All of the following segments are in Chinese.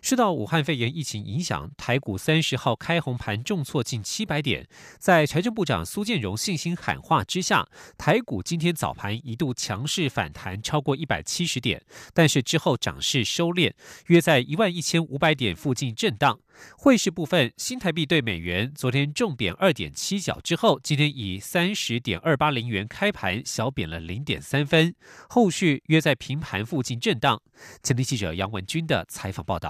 受到武汉肺炎疫情影响，台股三十号开红盘重挫近七百点。在财政部长苏建荣信心喊话之下，台股今天早盘一度强势反弹超过一百七十点，但是之后涨势收敛，约在一万一千五百点附近震荡。汇市部分，新台币对美元昨天重贬二点七角之后，今天以三十点二八零元开盘，小贬了零点三分，后续约在平盘附近震荡。前天记者杨文军的采访报道。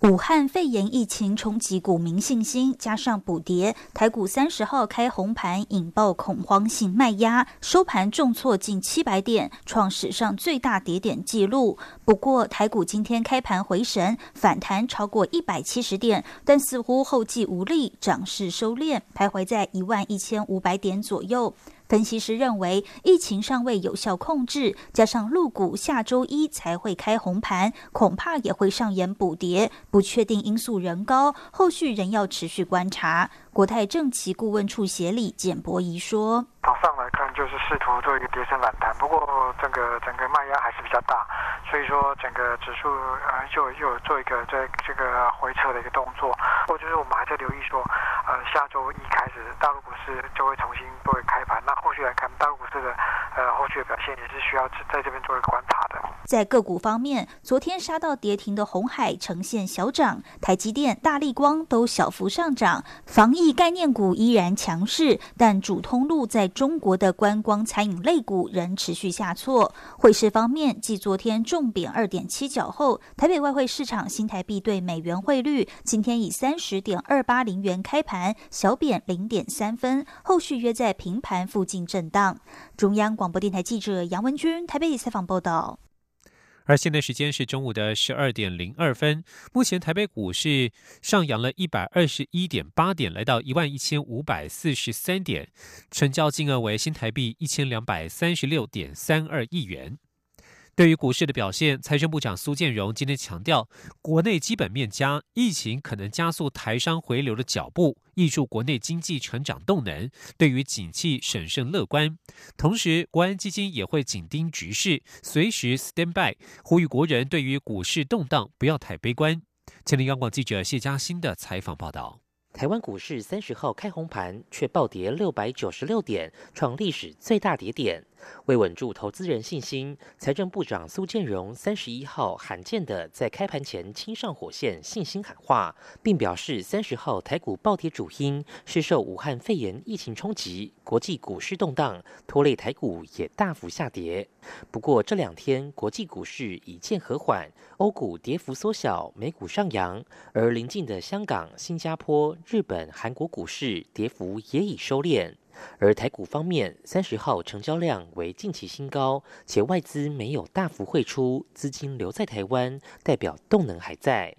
武汉肺炎疫情冲击股民信心，加上补跌，台股三十号开红盘，引爆恐慌性卖压，收盘重挫近七百点，创史上最大跌点纪录。不过，台股今天开盘回神，反弹超过一百七十点，但似乎后继无力，涨势收敛，徘徊在一万一千五百点左右。分析师认为，疫情尚未有效控制，加上陆股下周一才会开红盘，恐怕也会上演补跌，不确定因素仍高，后续仍要持续观察。国泰政企顾问处协理简博仪说：“，就是试图做一个跌升反弹，不过整个整个卖压还是比较大，所以说整个指数呃又又做一个在这个回撤的一个动作。或就是我们还在留意说，呃下周一开始大陆股市就会重新做一个开盘，那后续来看大陆股市的呃后续的表现也是需要在这边做一个观察的。在个股方面，昨天杀到跌停的红海呈现小涨，台积电、大力光都小幅上涨，防疫。概念股依然强势，但主通路在中国的观光餐饮类股仍持续下挫。汇市方面，继昨天重贬二点七角后，台北外汇市场新台币对美元汇率今天以三十点二八零元开盘，小贬零点三分，后续约在平盘附近震荡。中央广播电台记者杨文君台北采访报道。而现在时间是中午的十二点零二分。目前台北股市上扬了一百二十一点八点，来到一万一千五百四十三点，成交金额为新台币一千两百三十六点三二亿元。对于股市的表现，财政部长苏建荣今天强调，国内基本面佳，疫情可能加速台商回流的脚步，挹注国内经济成长动能。对于景气审慎乐观，同时国安基金也会紧盯局势，随时 stand by，呼吁国人对于股市动荡不要太悲观。前林央广记者谢嘉欣的采访报道。台湾股市三十号开红盘，却暴跌六百九十六点，创历史最大跌点。为稳住投资人信心，财政部长苏建荣三十一号罕见的在开盘前亲上火线，信心喊话，并表示三十号台股暴跌主因是受武汉肺炎疫情冲击，国际股市动荡拖累台股也大幅下跌。不过这两天国际股市已见和缓，欧股跌幅缩小，美股上扬，而邻近的香港、新加坡。日本、韩国股市跌幅也已收敛，而台股方面，三十号成交量为近期新高，且外资没有大幅汇出，资金留在台湾，代表动能还在。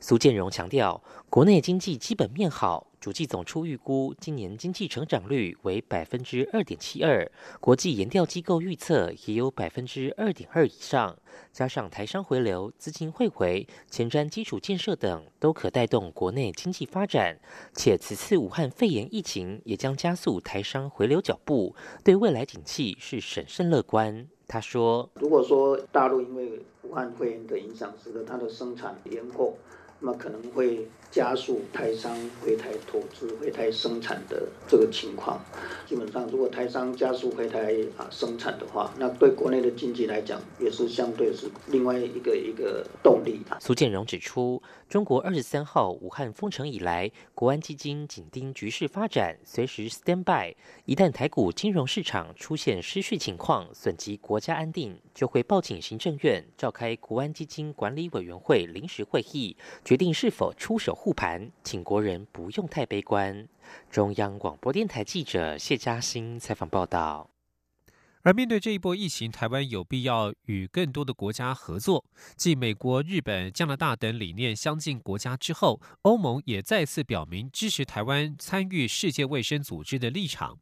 苏建荣强调，国内经济基本面好。主计总处预估今年经济成长率为百分之二点七二，国际研调机构预测也有百分之二点二以上。加上台商回流、资金汇回、前瞻基础建设等，都可带动国内经济发展。且此次武汉肺炎疫情也将加速台商回流脚步，对未来景气是审慎乐观。他说：“如果说大陆因为武汉肺炎的影响，使得它的生产延后。”那么可能会加速台商回台投资、回台生产的这个情况。基本上，如果台商加速回台啊生产的话，那对国内的经济来讲，也是相对是另外一个一个动力。苏建荣指出，中国二十三号武汉封城以来，国安基金紧盯局势发展，随时 stand by。一旦台股金融市场出现失序情况，损及国家安定，就会报请行政院召开国安基金管理委员会临时会议。决定是否出手护盘，请国人不用太悲观。中央广播电台记者谢嘉欣采访报道。而面对这一波疫情，台湾有必要与更多的国家合作。继美国、日本、加拿大等理念相近国家之后，欧盟也再次表明支持台湾参与世界卫生组织的立场。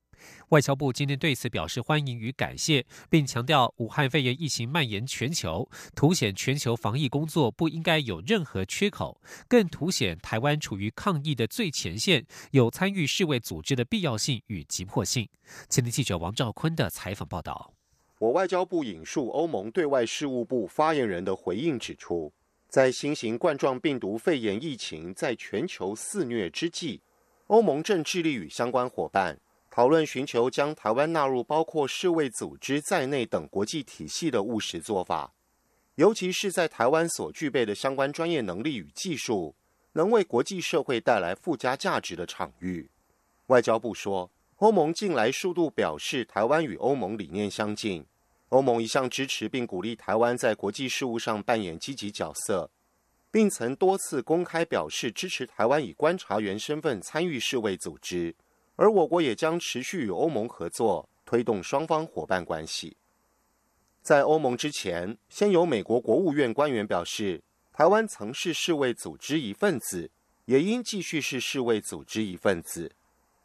外交部今天对此表示欢迎与感谢，并强调武汉肺炎疫情蔓延全球，凸显全球防疫工作不应该有任何缺口，更凸显台湾处于抗疫的最前线，有参与世卫组织的必要性与急迫性。前天记者王兆坤的采访报道。我外交部引述欧盟对外事务部发言人的回应指出，在新型冠状病毒肺炎疫情在全球肆虐之际，欧盟正致力与相关伙伴。讨论寻求将台湾纳入包括世卫组织在内等国际体系的务实做法，尤其是在台湾所具备的相关专业能力与技术，能为国际社会带来附加价值的场域。外交部说，欧盟近来数度表示台湾与欧盟理念相近，欧盟一向支持并鼓励台湾在国际事务上扮演积极角色，并曾多次公开表示支持台湾以观察员身份参与世卫组织。而我国也将持续与欧盟合作，推动双方伙伴关系。在欧盟之前，先由美国国务院官员表示，台湾曾是世卫组织一份子，也应继续是世卫组织一份子。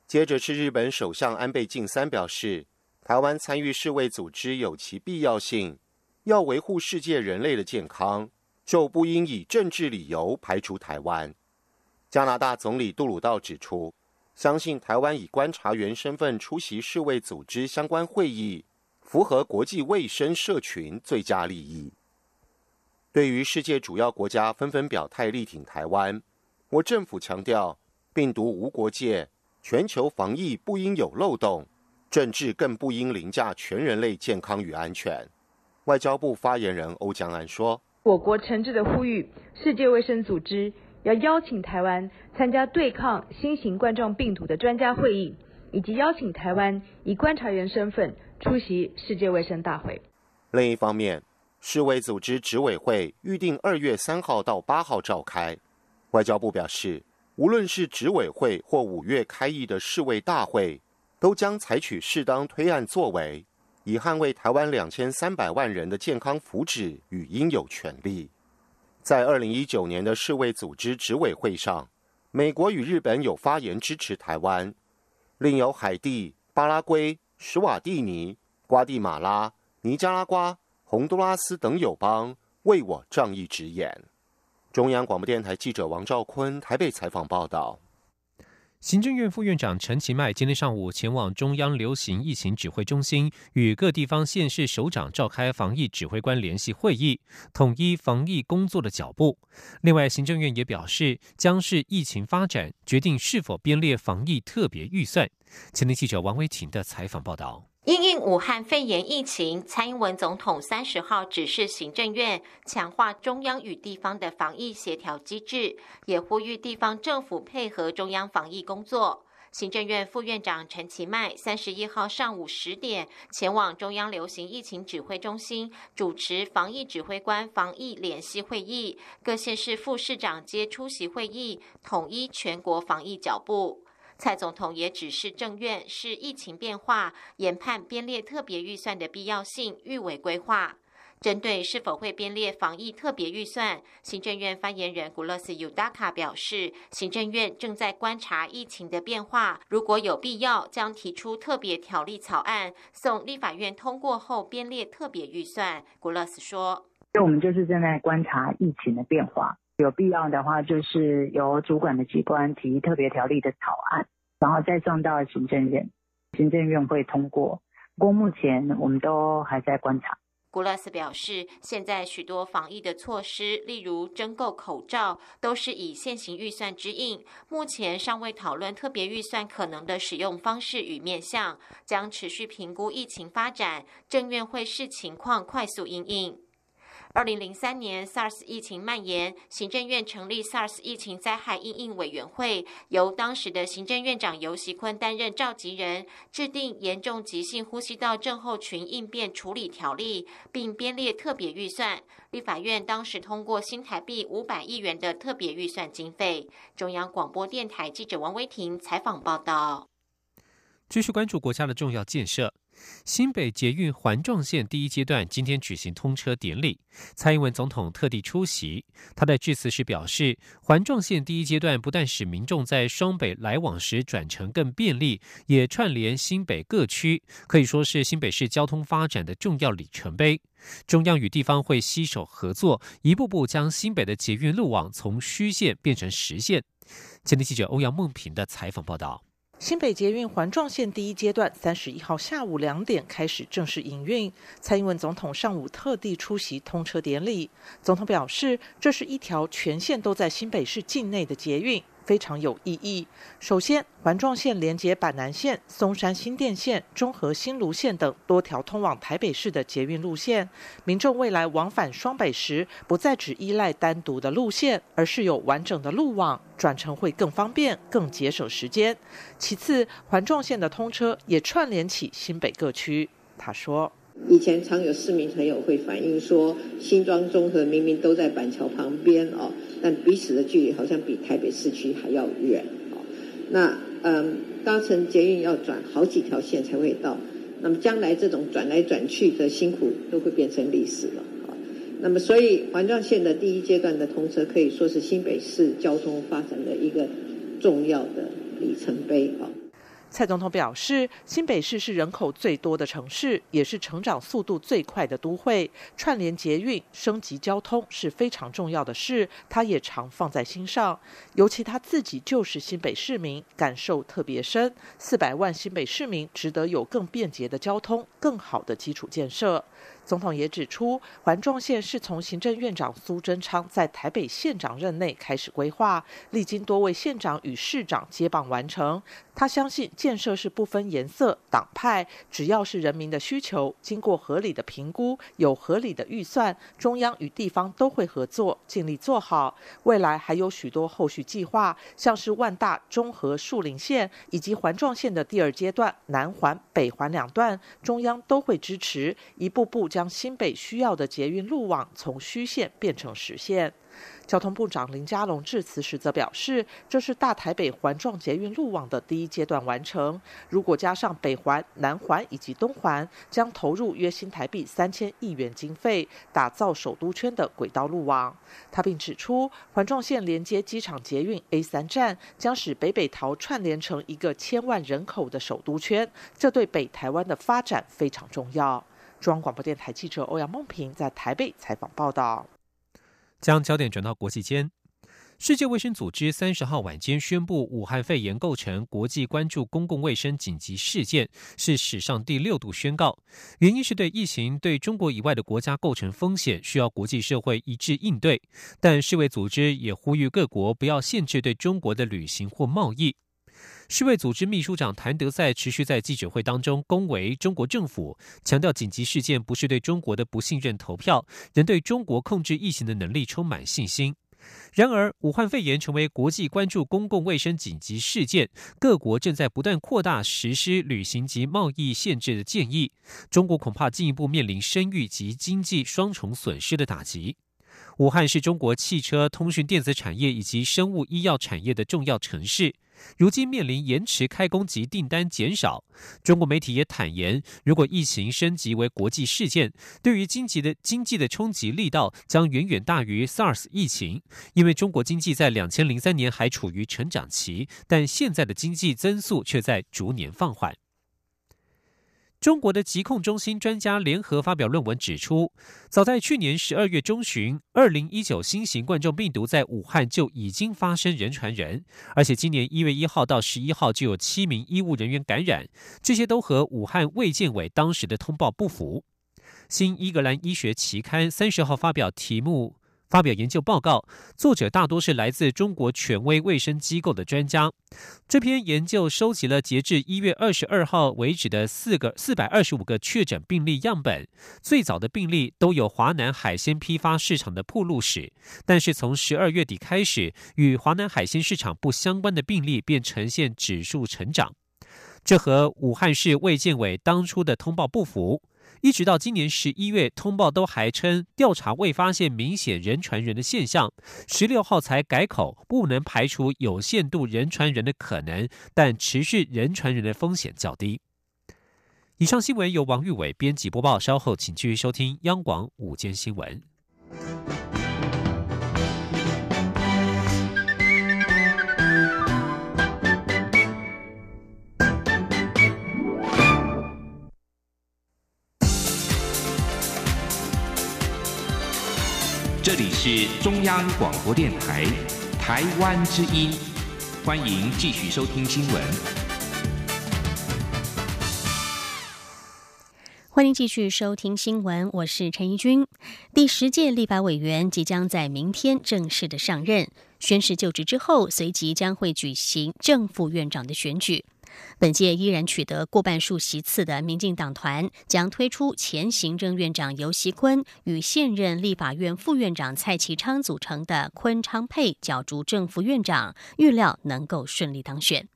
接着是日本首相安倍晋三表示，台湾参与世卫组织有其必要性，要维护世界人类的健康，就不应以政治理由排除台湾。加拿大总理杜鲁道指出。相信台湾以观察员身份出席世卫组织相关会议，符合国际卫生社群最佳利益。对于世界主要国家纷纷表态力挺台湾，我政府强调，病毒无国界，全球防疫不应有漏洞，政治更不应凌驾全人类健康与安全。外交部发言人欧江安说：“我国诚挚的呼吁，世界卫生组织。”要邀请台湾参加对抗新型冠状病毒的专家会议，以及邀请台湾以观察员身份出席世界卫生大会。另一方面，世卫组织执委会预定二月三号到八号召开。外交部表示，无论是执委会或五月开议的世卫大会，都将采取适当推案作为，以捍卫台湾两千三百万人的健康福祉与应有权利。在二零一九年的世卫组织执委会上，美国与日本有发言支持台湾，另有海地、巴拉圭、史瓦蒂尼、瓜地马拉、尼加拉瓜、洪都拉斯等友邦为我仗义直言。中央广播电台记者王兆坤台北采访报道。行政院副院长陈其迈今天上午前往中央流行疫情指挥中心，与各地方县市首长召开防疫指挥官联席会议，统一防疫工作的脚步。另外，行政院也表示，将是疫情发展决定是否编列防疫特别预算。前天记者王维婷的采访报道。因应武汉肺炎疫情，蔡英文总统三十号指示行政院强化中央与地方的防疫协调机制，也呼吁地方政府配合中央防疫工作。行政院副院长陈其迈三十一号上午十点前往中央流行疫情指挥中心，主持防疫指挥官防疫联席会议，各县市副市长皆出席会议，统一全国防疫脚步。蔡总统也指示政院视疫情变化研判编列特别预算的必要性，预为规划。针对是否会编列防疫特别预算，行政院发言人古勒斯尤达卡表示，行政院正在观察疫情的变化，如果有必要，将提出特别条例草案送立法院通过后编列特别预算。古勒斯说：“我们就是正在观察疫情的变化。”有必要的话，就是由主管的机关提特别条例的草案，然后再送到行政院，行政院会通过。不过目前我们都还在观察。古拉斯表示，现在许多防疫的措施，例如征购口罩，都是以现行预算之应，目前尚未讨论特别预算可能的使用方式与面向，将持续评估疫情发展，政院会视情况快速应应。二零零三年 SARS 疫情蔓延，行政院成立 SARS 疫情灾害应应委员会，由当时的行政院长游锡坤担任召集人，制定严重急性呼吸道症候群应变处理条例，并编列特别预算。立法院当时通过新台币五百亿元的特别预算经费。中央广播电台记者王威婷采访报道。继续关注国家的重要建设。新北捷运环状线第一阶段今天举行通车典礼，蔡英文总统特地出席。他在致辞时表示，环状线第一阶段不但使民众在双北来往时转乘更便利，也串联新北各区，可以说是新北市交通发展的重要里程碑。中央与地方会携手合作，一步步将新北的捷运路网从虚线变成实线。前天记者欧阳梦平的采访报道。新北捷运环状线第一阶段三十一号下午两点开始正式营运。蔡英文总统上午特地出席通车典礼。总统表示，这是一条全线都在新北市境内的捷运。非常有意义。首先，环状线连接板南线、松山新店线、中和新芦线等多条通往台北市的捷运路线，民众未来往返双北时，不再只依赖单独的路线，而是有完整的路网，转乘会更方便、更节省时间。其次，环状线的通车也串联起新北各区。他说。以前常有市民朋友会反映说，新庄综合明明都在板桥旁边哦，但彼此的距离好像比台北市区还要远哦。那嗯，搭乘捷运要转好几条线才会到，那么将来这种转来转去的辛苦都会变成历史了啊。那么所以环状线的第一阶段的通车可以说是新北市交通发展的一个重要的里程碑啊。蔡总统表示，新北市是人口最多的城市，也是成长速度最快的都会。串联捷运、升级交通是非常重要的事，他也常放在心上。尤其他自己就是新北市民，感受特别深。四百万新北市民值得有更便捷的交通，更好的基础建设。总统也指出，环状线是从行政院长苏贞昌在台北县长任内开始规划，历经多位县长与市长接棒完成。他相信建设是不分颜色、党派，只要是人民的需求，经过合理的评估，有合理的预算，中央与地方都会合作，尽力做好。未来还有许多后续计划，像是万大、中和、树林线以及环状线的第二阶段南环、北环两段，中央都会支持，一步步将。将新北需要的捷运路网从虚线变成实线。交通部长林佳龙致辞时则表示，这是大台北环状捷运路网的第一阶段完成。如果加上北环、南环以及东环，将投入约新台币三千亿元经费，打造首都圈的轨道路网。他并指出，环状线连接机场捷运 A 三站，将使北北桃串联成一个千万人口的首都圈，这对北台湾的发展非常重要。中央广播电台记者欧阳梦平在台北采访报道。将焦点转到国际间，世界卫生组织三十号晚间宣布，武汉肺炎构成国际关注公共卫生紧急事件，是史上第六度宣告。原因是对疫情对中国以外的国家构成风险，需要国际社会一致应对。但世卫组织也呼吁各国不要限制对中国的旅行或贸易。世卫组织秘书长谭德赛持续在记者会当中恭维中国政府，强调紧急事件不是对中国的不信任投票，仍对中国控制疫情的能力充满信心。然而，武汉肺炎成为国际关注公共卫生紧急事件，各国正在不断扩大实施旅行及贸易限制的建议，中国恐怕进一步面临声誉及经济双重损失的打击。武汉是中国汽车、通讯、电子产业以及生物医药产业的重要城市。如今面临延迟开工及订单减少，中国媒体也坦言，如果疫情升级为国际事件，对于经济的经济的冲击力道将远远大于 SARS 疫情。因为中国经济在两千零三年还处于成长期，但现在的经济增速却在逐年放缓。中国的疾控中心专家联合发表论文指出，早在去年十二月中旬，二零一九新型冠状病毒在武汉就已经发生人传人，而且今年一月一号到十一号就有七名医务人员感染，这些都和武汉卫健委当时的通报不符。新英格兰医学期刊三十号发表题目。发表研究报告，作者大多是来自中国权威卫生机构的专家。这篇研究收集了截至一月二十二号为止的四个四百二十五个确诊病例样本，最早的病例都有华南海鲜批发市场的铺路史，但是从十二月底开始，与华南海鲜市场不相关的病例便呈现指数成长，这和武汉市卫健委当初的通报不符。一直到今年十一月，通报都还称调查未发现明显人传人的现象，十六号才改口，不能排除有限度人传人的可能，但持续人传人的风险较低。以上新闻由王玉伟编辑播报，稍后请继续收听央广午间新闻。这里是中央广播电台台湾之音，欢迎继续收听新闻。欢迎继续收听新闻，我是陈怡君。第十届立法委员即将在明天正式的上任，宣誓就职之后，随即将会举行正副院长的选举。本届依然取得过半数席次的民进党团将推出前行政院长尤锡坤与现任立法院副院长蔡其昌组成的坤昌配角逐正副院长，预料能够顺利当选。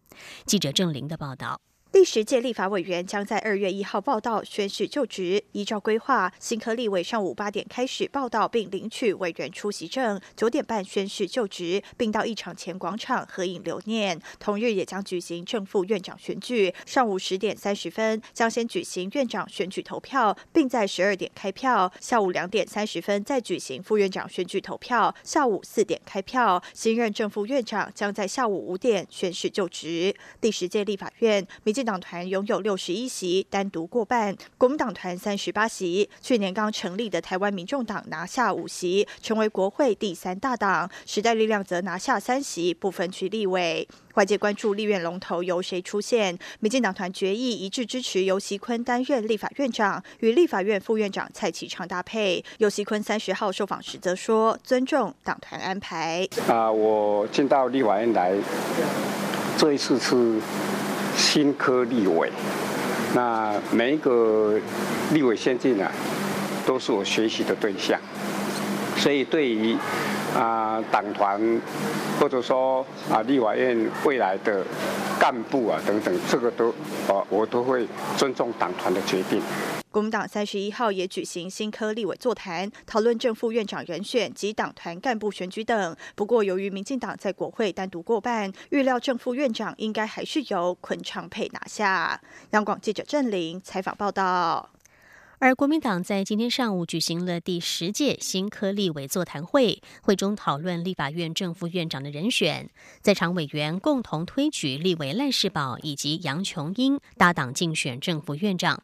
记者郑玲的报道。第十届立法委员将在二月一号报到宣誓就职。依照规划，新科立委上午八点开始报到并领取委员出席证，九点半宣誓就职，并到议场前广场合影留念。同日也将举行正副院长选举。上午十点三十分将先举行院长选举投票，并在十二点开票。下午两点三十分再举行副院长选举投票。下午四点开票。新任正副院长将在下午五点宣誓就职。第十届立法院民进。党团拥有六十一席，单独过半；国民党团三十八席。去年刚成立的台湾民众党拿下五席，成为国会第三大党。时代力量则拿下三席，不分区立委。外界关注立院龙头由谁出现？民进党团决议一致支持尤锡坤担任立法院长，与立法院副院长蔡启昌搭配。尤锡坤三十号受访时则说：“尊重党团安排。”啊，我进到立法院来，这一次是。新科立委，那每一个立委先进啊，都是我学习的对象，所以对于啊党团或者说啊立法院未来的干部啊等等，这个都啊我都会尊重党团的决定。国民党三十一号也举行新科立委座谈，讨论正副院长人选及党团干部选举等。不过，由于民进党在国会单独过半，预料正副院长应该还是由昆昌佩拿下。央广记者郑玲采访报道。而国民党在今天上午举行了第十届新科立委座谈会，会中讨论立法院正副院长的人选，在场委员共同推举立委赖世宝以及杨琼英搭档竞选正副院长。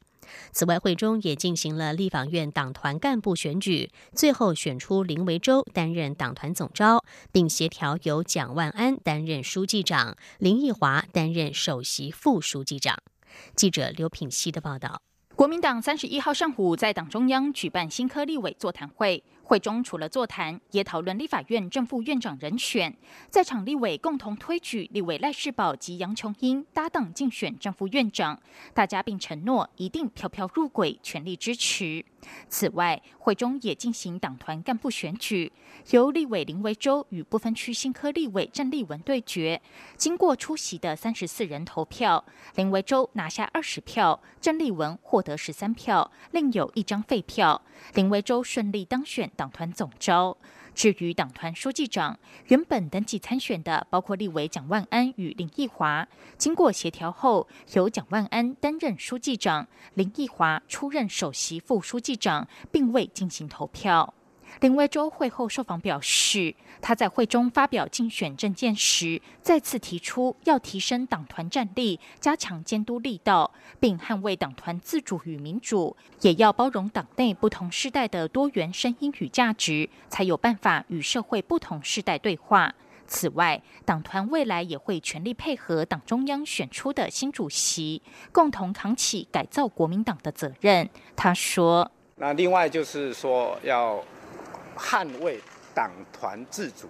此外，会中也进行了立法院党团干部选举，最后选出林维洲担任党团总召，并协调由蒋万安担任书记长，林奕华担任首席副书记长。记者刘品希的报道。国民党三十一号上午在党中央举办新科立委座谈会。会中除了座谈，也讨论立法院正副院长人选。在场立委共同推举立委赖世宝及杨琼英搭档竞选正副院长，大家并承诺一定票票入轨，全力支持。此外，会中也进行党团干部选举，由立委林维洲与不分区新科立委郑立文对决。经过出席的三十四人投票，林维洲拿下二十票，郑立文获得十三票，另有一张废票。林维洲顺利当选。党团总招。至于党团书记长，原本登记参选的包括立委蒋万安与林奕华，经过协调后，由蒋万安担任书记长，林奕华出任首席副书记长，并未进行投票。林维洲会后受访表示，他在会中发表竞选政见时，再次提出要提升党团战力，加强监督力道，并捍卫党团自主与民主，也要包容党内不同世代的多元声音与价值，才有办法与社会不同世代对话。此外，党团未来也会全力配合党中央选出的新主席，共同扛起改造国民党的责任。他说：“那另外就是说要。”捍卫党团自主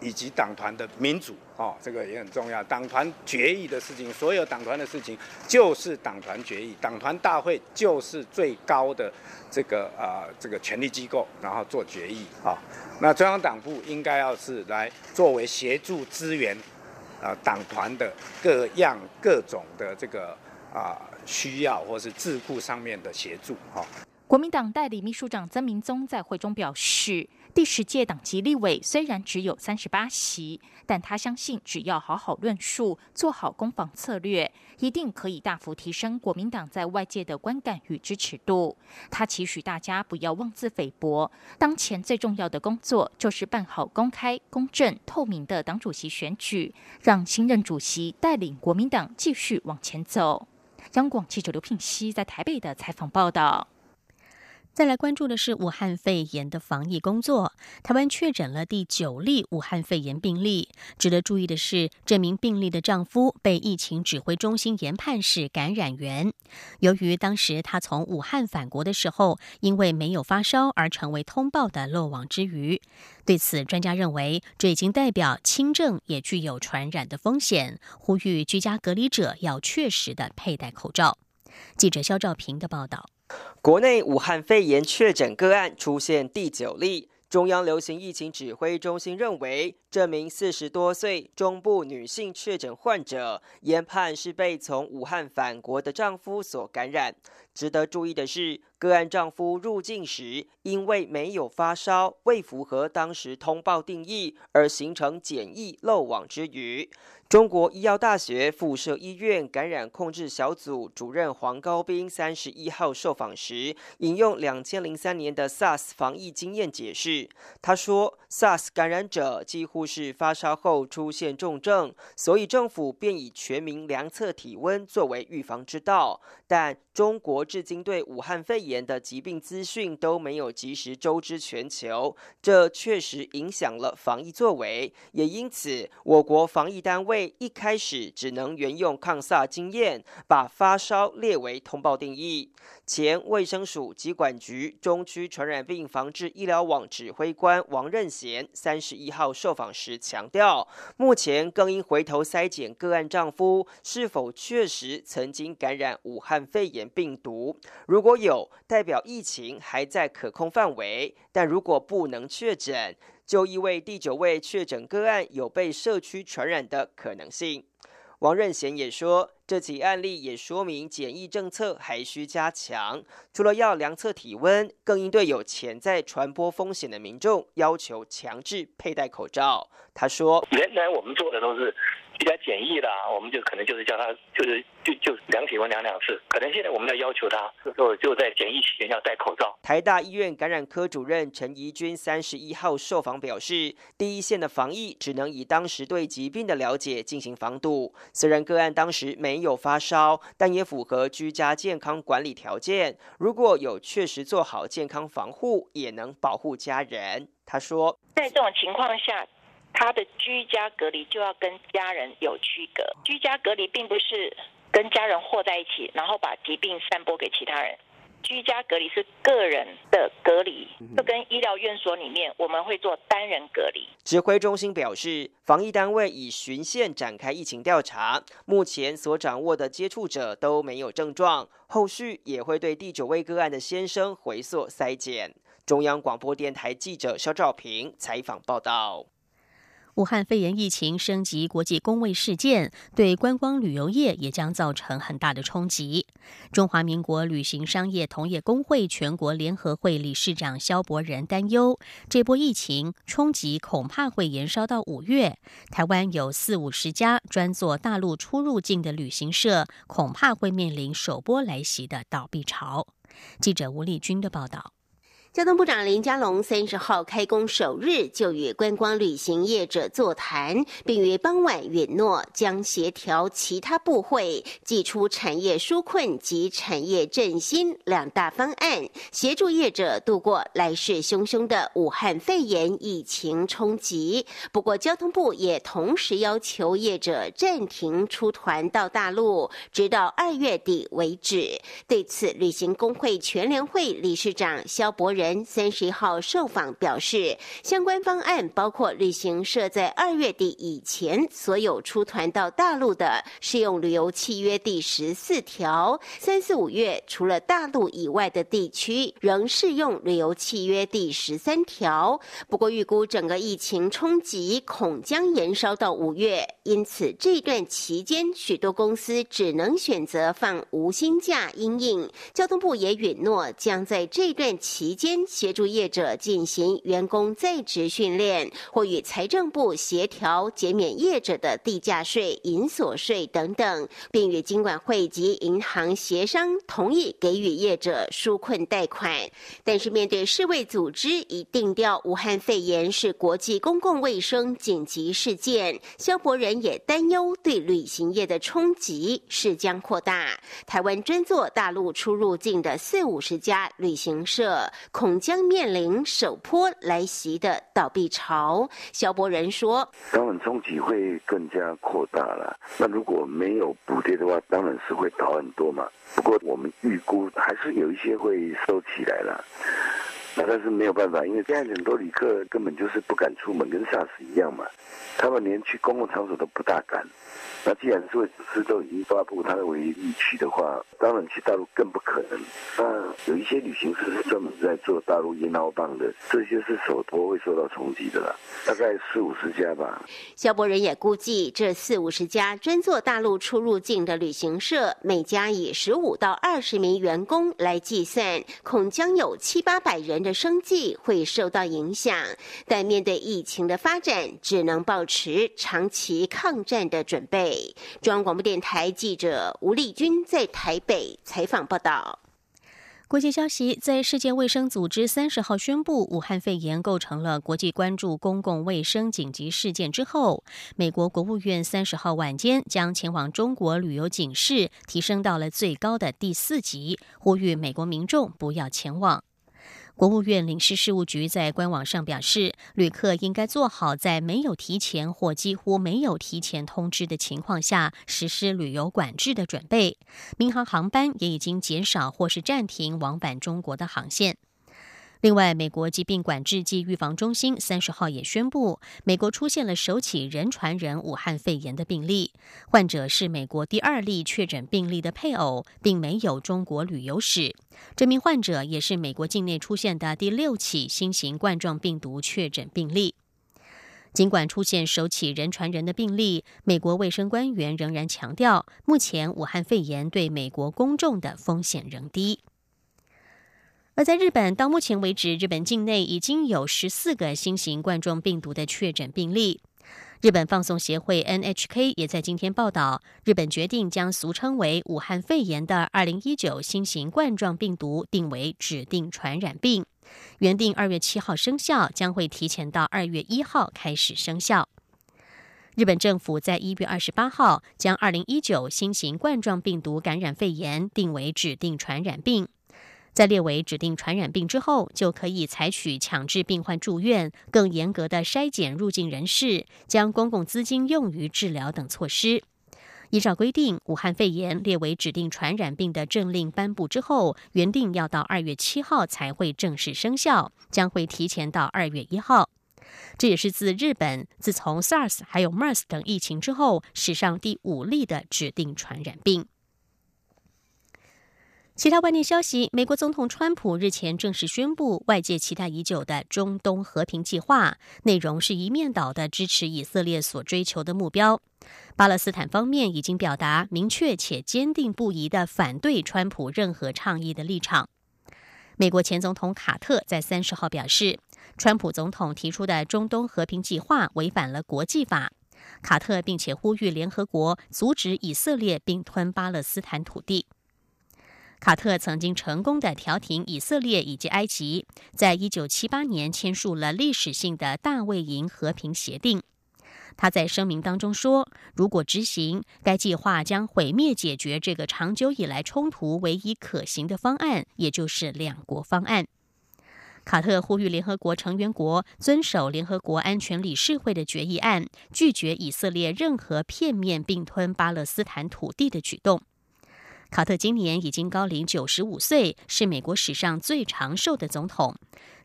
以及党团的民主，哦，这个也很重要。党团决议的事情，所有党团的事情就是党团决议，党团大会就是最高的这个啊这个权力机构，然后做决议啊。那中央党部应该要是来作为协助支援啊党团的各样各种的这个啊需要或是智库上面的协助哈。国民党代理秘书长曾明宗在会中表示。第十届党籍立委虽然只有三十八席，但他相信只要好好论述，做好攻防策略，一定可以大幅提升国民党在外界的观感与支持度。他期许大家不要妄自菲薄，当前最重要的工作就是办好公开、公正、透明的党主席选举，让新任主席带领国民党继续往前走。央广记者刘聘熙在台北的采访报道。再来关注的是武汉肺炎的防疫工作。台湾确诊了第九例武汉肺炎病例。值得注意的是，这名病例的丈夫被疫情指挥中心研判是感染源。由于当时他从武汉返国的时候，因为没有发烧而成为通报的漏网之鱼。对此，专家认为这已经代表轻症也具有传染的风险，呼吁居家隔离者要确实的佩戴口罩。记者肖兆平的报道。国内武汉肺炎确诊个案出现第九例，中央流行疫情指挥中心认为，这名四十多岁中部女性确诊患者研判是被从武汉返国的丈夫所感染。值得注意的是，个案丈夫入境时因为没有发烧，未符合当时通报定义，而形成检疫漏网之鱼。中国医药大学附设医院感染控制小组主任黄高斌三十一号受访时，引用两千零三年的 SARS 防疫经验解释。他说，SARS 感染者几乎是发烧后出现重症，所以政府便以全民量测体温作为预防之道。但中国至今对武汉肺炎的疾病资讯都没有及时周知全球，这确实影响了防疫作为。也因此，我国防疫单位。一开始只能沿用抗萨经验，把发烧列为通报定义。前卫生署疾管局中区传染病防治医疗网指挥官王任贤三十一号受访时强调，目前更应回头筛检个案丈夫是否确实曾经感染武汉肺炎病毒，如果有，代表疫情还在可控范围；但如果不能确诊，就意味第九位确诊个案有被社区传染的可能性。王任贤也说，这起案例也说明检疫政策还需加强，除了要量测体温，更应对有潜在传播风险的民众要求强制佩戴口罩。他说：“原来我们做的都是。”比较简易的，我们就可能就是叫他，就是就就量体温量两次。可能现在我们要要求他，就就在检疫期间要戴口罩。台大医院感染科主任陈怡君三十一号受访表示，第一线的防疫只能以当时对疾病的了解进行防堵。虽然个案当时没有发烧，但也符合居家健康管理条件。如果有确实做好健康防护，也能保护家人。他说，在这种情况下。他的居家隔离就要跟家人有区隔，居家隔离并不是跟家人和在一起，然后把疾病散播给其他人。居家隔离是个人的隔离，就跟医疗院所里面我们会做单人隔离。指挥中心表示，防疫单位已循线展开疫情调查，目前所掌握的接触者都没有症状，后续也会对第九位个案的先生回溯筛检。中央广播电台记者肖兆平采访报道。武汉肺炎疫情升级国际公卫事件，对观光旅游业也将造成很大的冲击。中华民国旅行商业同业工会全国联合会理事长肖伯仁担忧，这波疫情冲击恐怕会延烧到五月。台湾有四五十家专做大陆出入境的旅行社，恐怕会面临首波来袭的倒闭潮。记者吴丽君的报道。交通部长林佳龙三十号开工首日就与观光旅行业者座谈，并于傍晚允诺将协调其他部会，祭出产业纾困及产业振兴两大方案，协助业者度过来势汹汹的武汉肺炎疫情冲击。不过，交通部也同时要求业者暂停出团到大陆，直到二月底为止。对此，旅行工会全联会理事长肖伯仁。人三十一号受访表示，相关方案包括旅行社在二月底以前所有出团到大陆的适用旅游契约第十四条；三四五月除了大陆以外的地区仍适用旅游契约第十三条。不过，预估整个疫情冲击恐将延烧到五月，因此这段期间许多公司只能选择放无薪假。因应交通部也允诺，将在这段期间协助业者进行员工在职训练，或与财政部协调减免业者的地价税、银所税等等，并与金管会及银行协商，同意给予业者纾困贷款。但是，面对世卫组织已定调武汉肺炎是国际公共卫生紧急事件，肖博仁也担忧对旅行业的冲击是将扩大。台湾专做大陆出入境的四五十家旅行社，恐将面临首波来袭的倒闭潮。肖博仁说：“当然冲击会更加扩大了。那如果没有补贴的话，当然是会倒很多嘛。不过我们预估还是有一些会收起来了。那但是没有办法，因为现在很多旅客根本就是不敢出门，跟 SARS 一样嘛。他们连去公共场所都不大敢。”那既然是会司都已经发布它的唯一疫区的话，当然去大陆更不可能。那有一些旅行社是专门在做大陆烟闹棒的，这些是首波会受到冲击的啦，大概四五十家吧。肖博仁也估计，这四五十家专做大陆出入境的旅行社，每家以十五到二十名员工来计算，恐将有七八百人的生计会受到影响。但面对疫情的发展，只能保持长期抗战的准备。中央广播电台记者吴丽君在台北采访报道。国际消息，在世界卫生组织三十号宣布武汉肺炎构成了国际关注公共卫生紧急事件之后，美国国务院三十号晚间将前往中国旅游警示提升到了最高的第四级，呼吁美国民众不要前往。国务院领事事务局在官网上表示，旅客应该做好在没有提前或几乎没有提前通知的情况下实施旅游管制的准备。民航航班也已经减少或是暂停往返中国的航线。另外，美国疾病管制及预防中心三十号也宣布，美国出现了首起人传人武汉肺炎的病例，患者是美国第二例确诊病例的配偶，并没有中国旅游史。这名患者也是美国境内出现的第六起新型冠状病毒确诊病例。尽管出现首起人传人的病例，美国卫生官员仍然强调，目前武汉肺炎对美国公众的风险仍低。而在日本，到目前为止，日本境内已经有十四个新型冠状病毒的确诊病例。日本放送协会 NHK 也在今天报道，日本决定将俗称为武汉肺炎的二零一九新型冠状病毒定为指定传染病，原定二月七号生效，将会提前到二月一号开始生效。日本政府在一月二十八号将二零一九新型冠状病毒感染肺炎定为指定传染病。在列为指定传染病之后，就可以采取强制病患住院、更严格的筛检入境人士、将公共资金用于治疗等措施。依照规定，武汉肺炎列为指定传染病的政令颁布之后，原定要到二月七号才会正式生效，将会提前到二月一号。这也是自日本自从 SARS 还有 MERS 等疫情之后，史上第五例的指定传染病。其他外电消息：美国总统川普日前正式宣布，外界期待已久的中东和平计划内容是一面倒的支持以色列所追求的目标。巴勒斯坦方面已经表达明确且坚定不移的反对川普任何倡议的立场。美国前总统卡特在三十号表示，川普总统提出的中东和平计划违反了国际法。卡特并且呼吁联合国阻止以色列并吞巴勒斯坦土地。卡特曾经成功的调停以色列以及埃及，在一九七八年签署了历史性的大卫营和平协定。他在声明当中说：“如果执行该计划，将毁灭解决这个长久以来冲突唯一可行的方案，也就是两国方案。”卡特呼吁联合国成员国遵守联合国安全理事会的决议案，拒绝以色列任何片面并吞巴勒斯坦土地的举动。卡特今年已经高龄九十五岁，是美国史上最长寿的总统。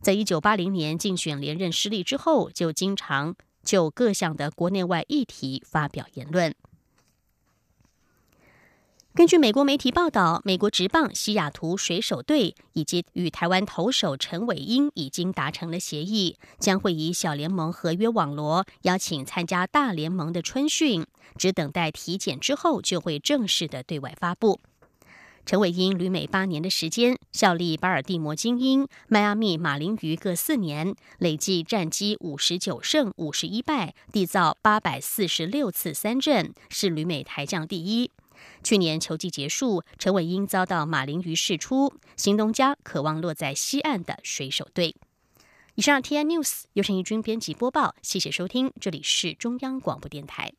在一九八零年竞选连任失利之后，就经常就各项的国内外议题发表言论。根据美国媒体报道，美国职棒西雅图水手队以及与台湾投手陈伟英已经达成了协议，将会以小联盟合约网罗邀请参加大联盟的春训，只等待体检之后就会正式的对外发布。陈伟英旅美八年的时间，效力巴尔的摩精英、迈阿密马林鱼各四年，累计战绩五十九胜五十一败，缔造八百四十六次三振，是旅美台将第一。去年球季结束，陈伟英遭到马林鱼释出，新东家渴望落在西岸的水手队。以上 T N News 由陈义军编辑播报，谢谢收听，这里是中央广播电台。